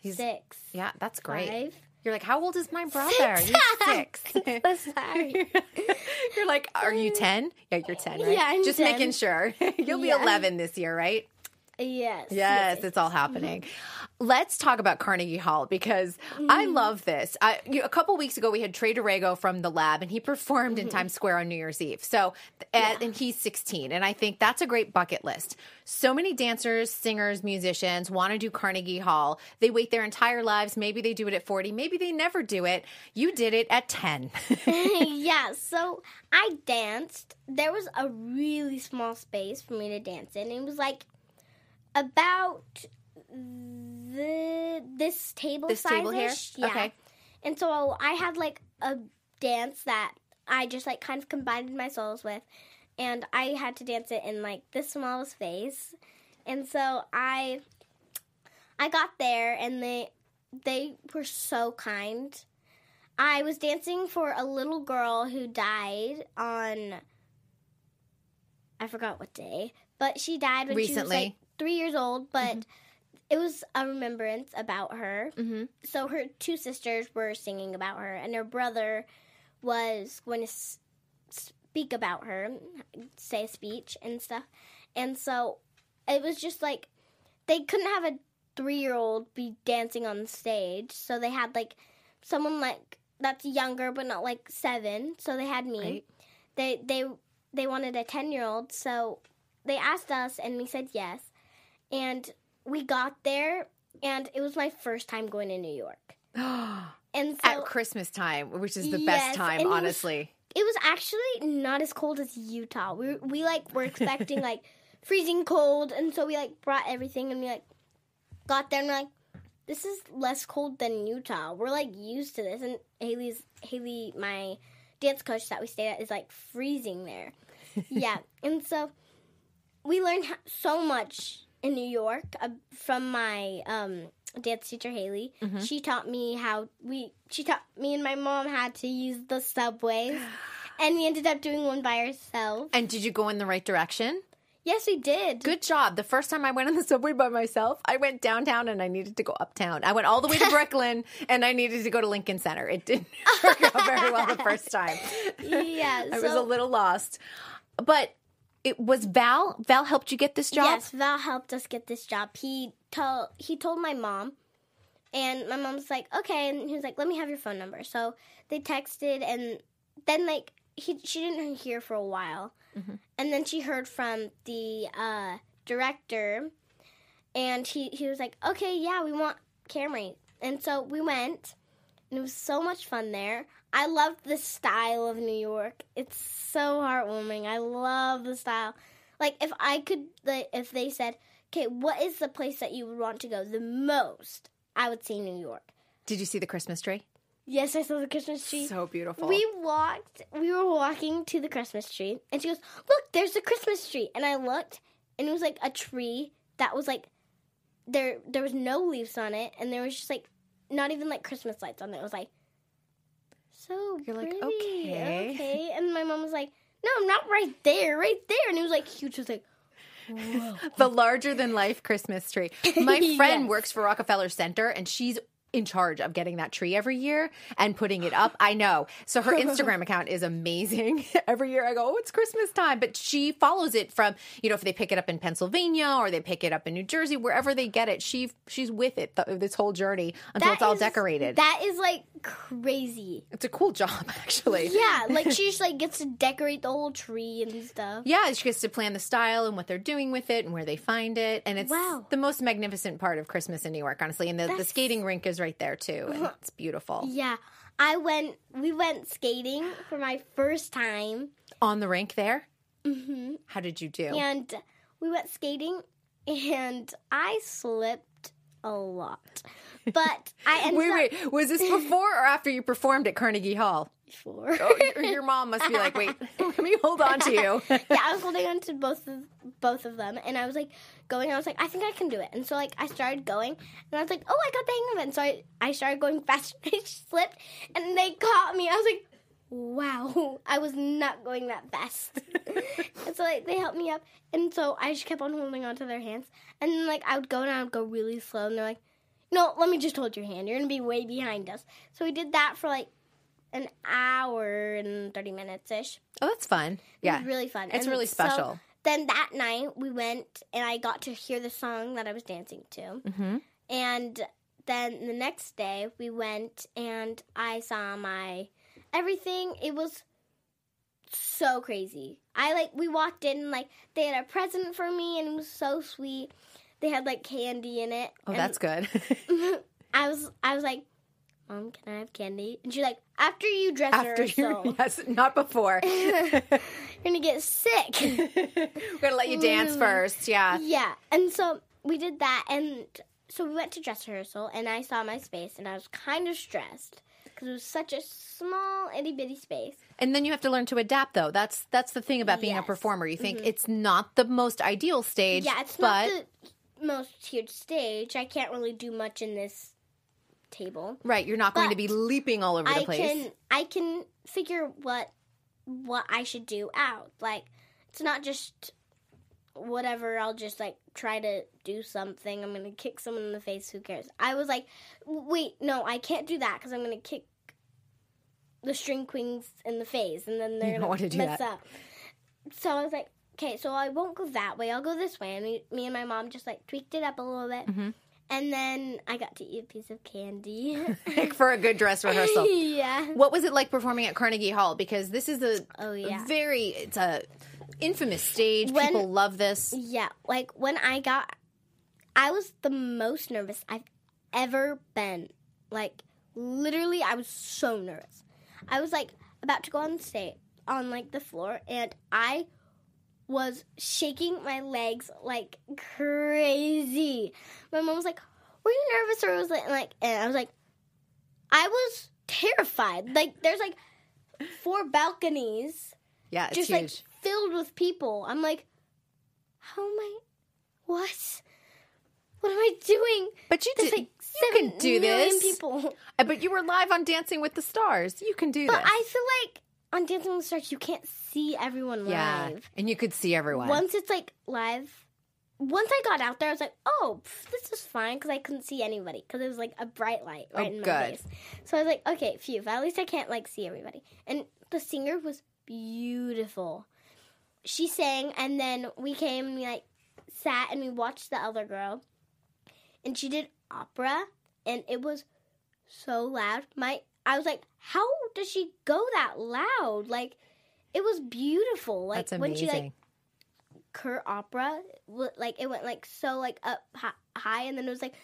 He's- six, yeah, that's great. five. You're like, how old is my brother? Six. He's six. So sorry. you're like, are you 10? Yeah, you're 10, right? Yeah, I'm Just 10. making sure. You'll be Yeah. 11 this year, right? Yes. Yes, it's all happening. Mm-hmm. Let's talk about Carnegie Hall because I mm-hmm. love this. I, you, a couple weeks ago, we had Trey Durego from the lab, and he performed in mm-hmm. Times Square on New Year's Eve. So, and, and he's 16, and I think that's a great bucket list. So many dancers, singers, musicians want to do Carnegie Hall. They wait their entire lives. Maybe they do it at 40. Maybe they never do it. You did it at 10. yeah. So I danced. There was a really small space for me to dance in. It was like about the this table This table here? Yeah. Okay. And so I had like a dance that I just like kind of combined my souls with, and I had to dance it in like this small space. And so I I got there and they they were so kind. I was dancing for a little girl who died on I forgot what day, but she died when she was Recently. like three years old. But it was a remembrance about her. Mhm. So her two sisters were singing about her, and her brother was going to s- speak about her, say a speech and stuff. And so it was just like they couldn't have a three year old be dancing on stage, so they had like someone like that's younger but not like seven. So they had me. Right. They they they wanted a ten year old, so they asked us, and we said yes. And we got there, and it was my first time going to New York. And so at Christmas time, which is the Yes, best time, and it was- honestly. it was actually not as cold as Utah. We we like were expecting like freezing cold, and so we like brought everything, and we like got there and we're like, this is less cold than Utah. We're like used to this, and Haley's Haley, my dance coach that we stayed at, is like freezing there. yeah, and so we learned so much in New York uh, from my um, dance teacher Haley. She taught me how we. She taught me and my mom how to use the subways, and we ended up doing one by ourselves. And did you go in the right direction? Yes, we did. Good job. The first time I went on the subway by myself, I went downtown and I needed to go uptown. I went all the way to Brooklyn and I needed to go to Lincoln Center. It didn't work out very well the first time. Yeah, I was a little lost. But it was Val. Val helped you get this job? Yes, Val helped us get this job. He told he told my mom, and my mom's like, okay, and he was like, let me have your phone number. So they texted, and then like he she didn't hear for a while, and then she heard from the uh, director, and he he was like, okay, yeah, we want Kamri, and so we went, and it was so much fun there. I love the style of New York. It's so heartwarming. I love the style. Like if I could, like, if they said, "Okay, what is the place that you would want to go the most?" I would say New York. Did you see the Christmas tree? Yes, I saw the Christmas tree. So beautiful. we walked. We were walking to the Christmas tree, and she goes, "Look, there's the Christmas tree." And I looked, and it was like a tree that was like there. There was no leaves on it, and there was just like not even like Christmas lights on it. It was like so. You're like, pretty, okay. okay. And my mom was like, "No, I'm not right there, right there." And it was like huge. It was like. the larger than life Christmas tree. My friend Yes. works for Rockefeller Center and she's in charge of getting that tree every year and putting it up. I know. So her Instagram account is amazing. every year I go, oh, it's Christmas time. But she follows it from, you know, if they pick it up in Pennsylvania or they pick it up in New Jersey, wherever they get it, she she's with it th- this whole journey until That it's all is- decorated. That is like crazy. it's a cool job, actually. Yeah, like she just like gets to decorate the whole tree and stuff. Yeah, she gets to plan the style and what they're doing with it and where they find it. And it's Wow. the most magnificent part of Christmas in New York, honestly. And the, the skating rink is right there too. And it's beautiful. Yeah, I went. We went skating for my first time, On the rink there? Mm-hmm. How did you do? and we went skating, and I slipped a lot, but I ended Wait, up wait. Was this before or after you performed at Carnegie Hall? Before. Oh, your, mom must be like, wait, let me hold on to you. yeah, I was holding on to both of both of them, and I was like going. I was like, I think I can do it. And so like I started going, and I was like, oh, I got the hang of it. And so I I started going faster. I slipped, and they caught me. I was like, wow, I was not going that fast. and so like they helped me up, and so I just kept on holding on to their hands, and then like I would go and I would go really slow, and they're like. No, let me just hold your hand. You're gonna be way behind us. So we did that for like an hour and thirty minutes ish. Oh, that's fun. It Yeah. was really fun. It's And really so special. then that night we went and I got to hear the song that I was dancing to. Mm-hmm. And then the next day we went and I saw my everything. It was so crazy. I like we walked in and like they had a present for me and it was so sweet. They had like candy in it. Oh, that's good. I was I was like, Mom, can I have candy? And she's like, After you dress After her, you, so yes, not before. you're gonna get sick. We're gonna let you dance first. Yeah. Yeah, and so we did that, and so we went to dress rehearsal, and I saw my space, and I was kind of stressed because it was such a small itty bitty space. And then you have to learn to adapt, though. That's that's the thing about being a Yes. Mm-hmm. performer. You think it's not the most ideal stage. Yeah, it's but not the most huge stage. I can't really do much in this table. right, you're not going to be leaping all over the I place. can I can figure what what I should do out. Like it's not just whatever. I'll just like try to do something. I'm gonna kick someone in the face. Who cares? I was like, wait, no, I can't do that because I'm gonna kick the string queens in the face, and then they're gonna wanna do mess that. up. So I was like, okay, so I won't go that way. I'll go this way. And me, me and my mom just like tweaked it up a little bit. Mm-hmm. And then I got to eat a piece of candy. for a good dress rehearsal. yeah. What was it like performing at Carnegie Hall? Because this is a Oh, yeah. very it's a infamous stage. When- People love this. Yeah, like when I got, I was the most nervous I've ever been. Like literally, I was so nervous. I was like about to go on stage on like the floor, and I was shaking my legs like crazy. My mom was like, "Were you nervous?" Or was it like, and I was like, I was terrified. Like there's like four balconies Yeah, it's just huge. like filled with people. I'm like, how am I? What? What am I doing? but you did. like you can do million this. people. Uh, But you were live on Dancing with the Stars. You can do that. But this. I feel like on Dancing with the Stars, you can't see everyone Yeah. live. And you could see everyone. Once it's like live, once I got out there, I was like, oh, pff, this is fine because I couldn't see anybody because it was like a bright light oh, right Oh, in my good. face. So I was like, okay, phew, at least I can't like see everybody. And the singer was beautiful. She sang, and then we came and we like sat and we watched the other girl, and she did opera, and it was so loud. My I was like, how does she go that loud? Like, it was beautiful. Like That's when she like Kurt opera, like it went like so like up high, and then it was like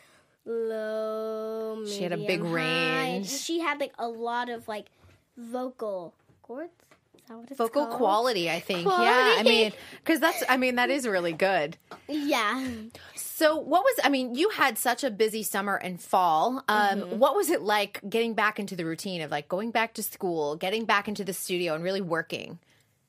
low. She had a big high. range. She had like a lot of like vocal cords. Is that what it's Vocal quality, I think. Yeah, I mean, because that's, I mean, that is really good. Yeah. So, what was, I mean, you had such a busy summer and fall. Um, Mm-hmm. What was it like getting back into the routine of like going back to school, getting back into the studio and really working?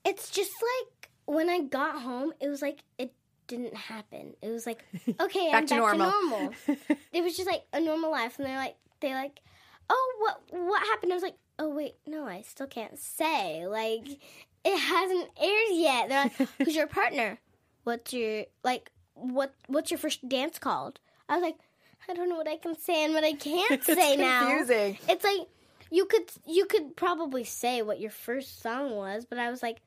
It's just like when I got home, it was like it didn't happen. It was like okay, I'm Back to back normal. to normal. it was just like a normal life, and they're like they like, oh, what what happened? I was like, oh wait, no, I still can't say. Like it hasn't aired yet. They're like, who's your partner? What's your like what what's your first dance called? I was like, I don't know what I can say and what I can't say now. confusing. It's like you could you could probably say what your first song was, but I was like.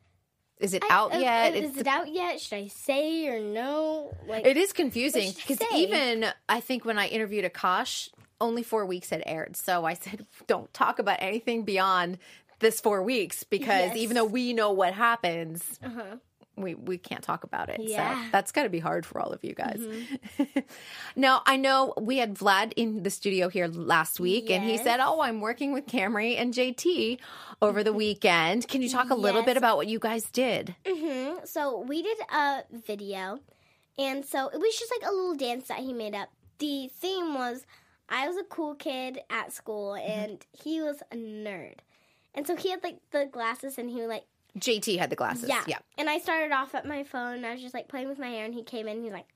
Is it I- out uh, yet? uh, Is It's- it out yet? Should I say or no? Like It is confusing What should I because even I think when I interviewed Akash, only four weeks had aired. So I said, don't talk about anything beyond this four weeks because Yes. even though we know what happens, uh-huh. we, we can't talk about it. Yeah. So that's got to be hard for all of you guys. Mm-hmm. now, I know we had Vlad in the studio here last week and he said, Oh, I'm working with Kamri and JT over the mm-hmm. weekend. Can you talk a little bit about what you guys did? Mhm. so we did a video, and so it was just like a little dance that he made up. The theme was I was a cool kid at school, Mm-hmm. and he was a nerd, and so he had like the glasses, and he would like JT had the glasses. yeah. yeah. And I started off at my phone. I was just like playing with my hair, and he came in. He's like,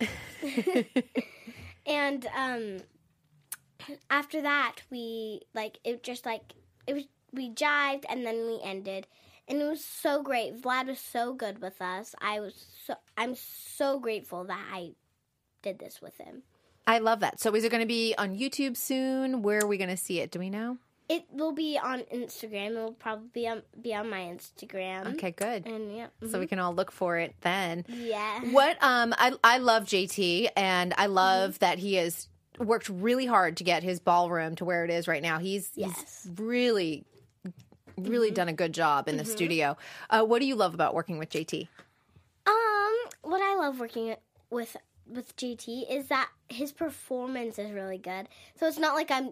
and um, after that, we like it. Just like it was, we jived, and then we ended, and it was so great. Vlad was so good with us. I was so I'm so grateful that I did this with him. I love that. So is it going to be on YouTube soon? Where are we going to see it? Do we know? It will be on Instagram. It will probably be on be on my Instagram. Okay, good. And yeah, So we can all look for it then. yeah. What um I I love JT and I love that he has worked really hard to get his ballroom to where it is right now. He's Yes. he's really really done a good job in the studio. Uh, what do you love about working with JT? Um, what I love working with with JT is that his performance is really good. So it's not like I'm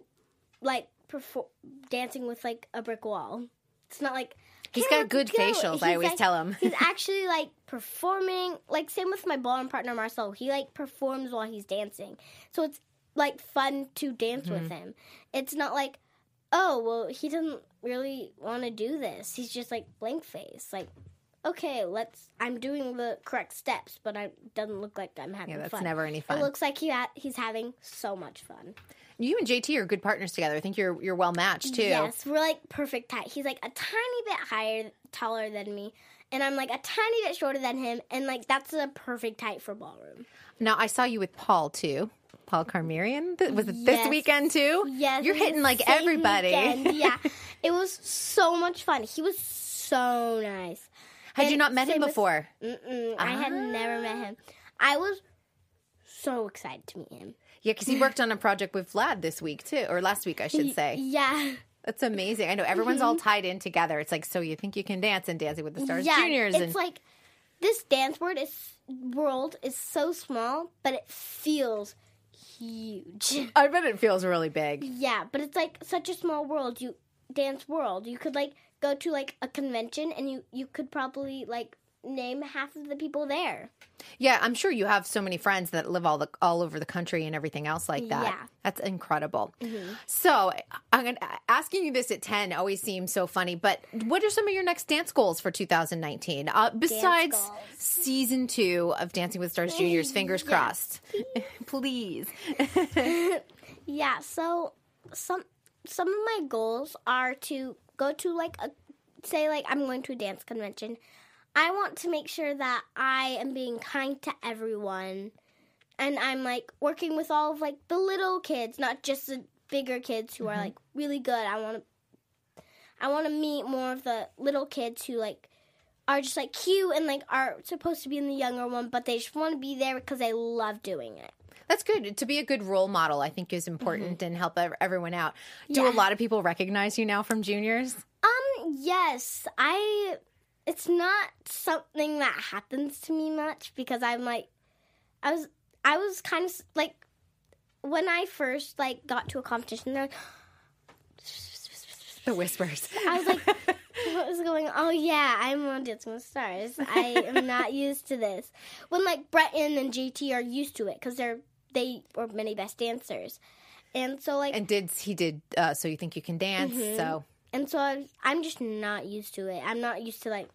like perfor- dancing with like a brick wall. It's not like he's got good go." facials, I always like- tell him. he's actually like performing. Like same with my ballroom partner Marcel. He like performs while he's dancing. So it's like fun to dance with Mm-hmm. him. It's not like oh well he doesn't really want to do this. He's just like blank face like. Okay, let's. I'm doing the correct steps, but it doesn't look like I'm having Yeah, that's fun. never any fun. It looks like he ha- he's having so much fun. You and JT are good partners together. I think you're you're well matched too. Yes, we're like perfect height. He's like a tiny bit higher, taller than me, and I'm like a tiny bit shorter than him, and like that's a perfect height for ballroom. Now I saw you with Paul too. Paul Karmiryan. Was it this Yes. weekend too? Yes, You're hitting like everybody. weekend. Yeah, it was so much fun. He was so nice. Had you not met him with- before? Mm-mm, I had never met him. Ah. I was so excited to meet him. Yeah, because he worked on a project with Vlad this week too, or last week, I should say. Yeah. That's amazing. I know everyone's all mm-hmm. tied in together. It's like, so you think you can dance and Dancing with the Stars yeah, Juniors, it's and like this dance word is world is so small, but it feels huge. I bet it feels really big. yeah, but it's like such a small world. You dance world. You could like go to like a convention and you you could probably like name half of the people there. Yeah, I'm sure you have so many friends that live all the all over the country and everything else like that. Yeah. Mm-hmm. That's incredible. So, I'm gonna, asking you this at 10 always seems so funny, but what are some of your next dance goals for 2019? Uh, besides season two of Dancing with Stars Juniors, fingers crossed. Please. Yeah, so some some of my goals are to go to like a say like I'm going to a dance convention, I want to make sure that I am being kind to everyone, and I'm like working with all of like the little kids, not just the bigger kids who are mm-hmm. like really good. I want to, I want to meet more of the little kids who like are just like cute and like are supposed to be in the younger one, but they just want to be there because they love doing it. That's good. To be a good role model, I think, is important and help everyone out. Do a lot of people recognize you now from juniors? Um, yes, I. It's not something that happens to me much because I'm like, I was, I was kind of like, when I first like got to a competition, they're like, The whispers. I was like, what was going? on? Oh yeah, I'm on Dancing with Stars. I am not used to this. When like Breton and JT are used to it because they're they were many best dancers, and so like And did he did? Uh, so you think you can dance? So and so I, I'm just not used to it. I'm not used to like.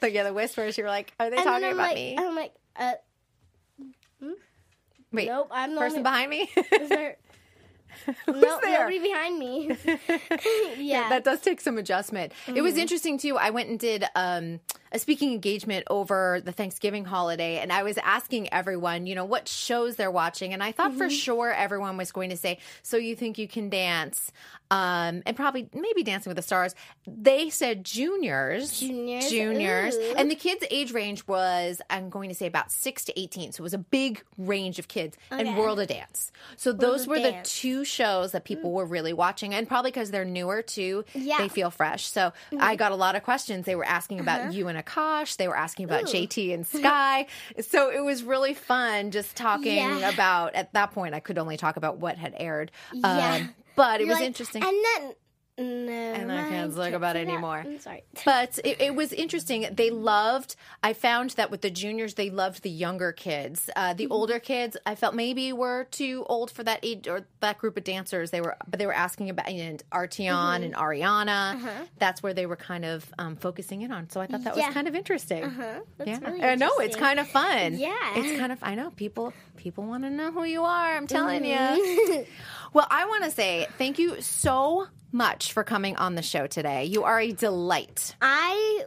but yeah, the whispers. You're like, are they And talking about like, me? I'm like, uh, Wait, nope, I'm the person only, behind me. Is there, no, there? nobody behind me. yeah. that does take some adjustment. It Mm-hmm. was interesting too. I went and did um, a speaking engagement over the Thanksgiving holiday, and I was asking everyone, you know, what shows they're watching, and I thought Mm-hmm. for sure everyone was going to say, "So you think you can dance?" Um, and probably maybe Dancing with the Stars. They said juniors, Juniors, juniors, ooh. and the kids' age range was I'm going to say about six to eighteen. So it was a big range of kids and World of Dance. So those of were the two shows that people were really watching, and probably because they're newer too, Yeah. they feel fresh. So I got a lot of questions. They were asking about you and Akash. They were asking about JT and Sky. so it was really fun just talking Yeah. about. At that point, I could only talk about what had aired. Yeah. Um, but it You're was like, interesting. And then. No, And I can't talk about it anymore. I'm sorry. but it, it was interesting. They loved. I found that with the juniors, they loved the younger kids. Uh, Mm-hmm. the older kids, I felt maybe were too old for that age or that group of dancers. They were, but they were asking about and Artyon Mm-hmm. and Ariana. Uh-huh. That's where they were kind of um, focusing in on. So I thought that Yeah. was kind of interesting. Uh-huh. Yeah, really I know it's kind of fun. Yeah. it's kind of. I know people. People want to know who you are. I'm telling you. Mm-hmm. Well, I want to say thank you so much for coming on the show today. You are a delight. I.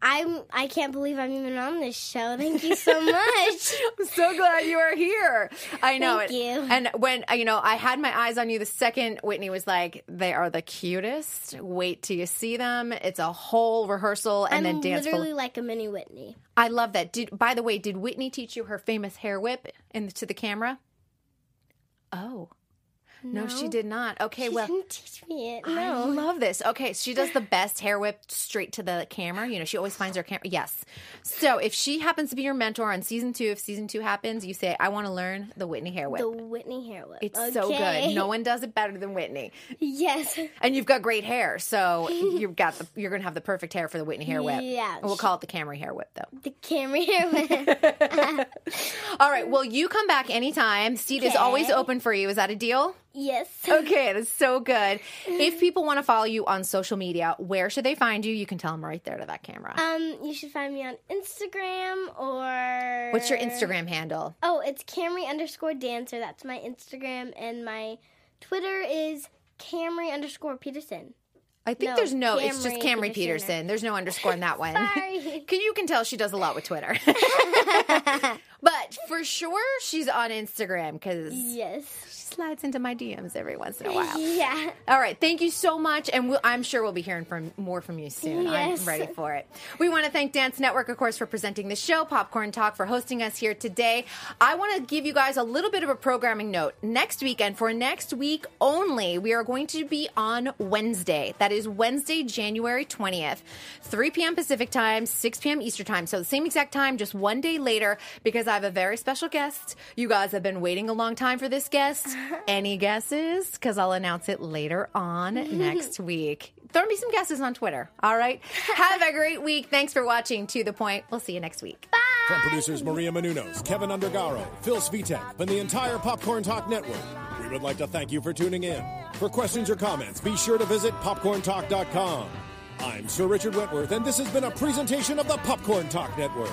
I'm. I can't believe I'm even on this show. Thank you so much. I'm so glad you are here. I know Thank it. you. And when uh, you know, I had my eyes on you the second Witney was like, "They are the cutest. Wait till you see them. It's a whole rehearsal and I'm then dance." full- literally like a mini Witney. I love that. Did by the way, did Witney teach you her famous hair whip in to the camera? Oh. No, she did not. Okay, She well, didn't teach me it. I No. love this. Okay, she does the best hair whip straight to the camera. You know, she always finds her camera. Yes. So if she happens to be your mentor on season two, if season two happens, you say, I want to learn the Witney hair whip. The Witney hair whip. it's so good. No one does it better than Witney. Yes. And you've got great hair, so you've got the you're gonna have the perfect hair for the Witney hair whip. Yeah. We'll call it the Kamri hair whip though. The Kamri hair whip. All right. Well, you come back anytime. Seat is always open for you. Is that a deal? Yes. Okay, that's so good. If people want to follow you on social media, where should they find you? You can tell them right there to that camera. Um, you should find me on Instagram or What's your Instagram handle? Oh, it's Kamri underscore dancer. That's my Instagram, and my Twitter is Kamri underscore Peterson. I think No, there's no. it's just Kamri Kamri Peterson. Peterson. There's no underscore in that one. Sorry. you can tell she does a lot with Twitter. but for sure, she's on Instagram because Yes. Slides into my DMs every once in a while. Yeah. All right, thank you so much, and we'll, I'm sure we'll be hearing from more from you soon. Yes. I'm ready for it. We want to thank Dance Network, of course, for presenting the show, Popcorn Talk for hosting us here today. I want to give you guys a little bit of a programming note. Next weekend, for next week only, we are going to be on Wednesday. That is Wednesday, January 20th, 3 p.m. Pacific time, 6 p.m. Eastern time. So the same exact time, just one day later, because I have a very special guest. You guys have been waiting a long time for this guest. Any guesses? Because I'll announce it later on next week. Throw me some guesses on Twitter. All right. Have a great week. Thanks for watching To The Point. We'll see you next week. Bye. From producers Maria Menounos, Kevin Undergaro, Phil Svitek, and the entire Popcorn Talk Network, we would like to thank you for tuning in. For questions or comments, be sure to visit popcorntalk.com. I'm Sir Richard Wentworth, and this has been a presentation of the Popcorn Talk Network.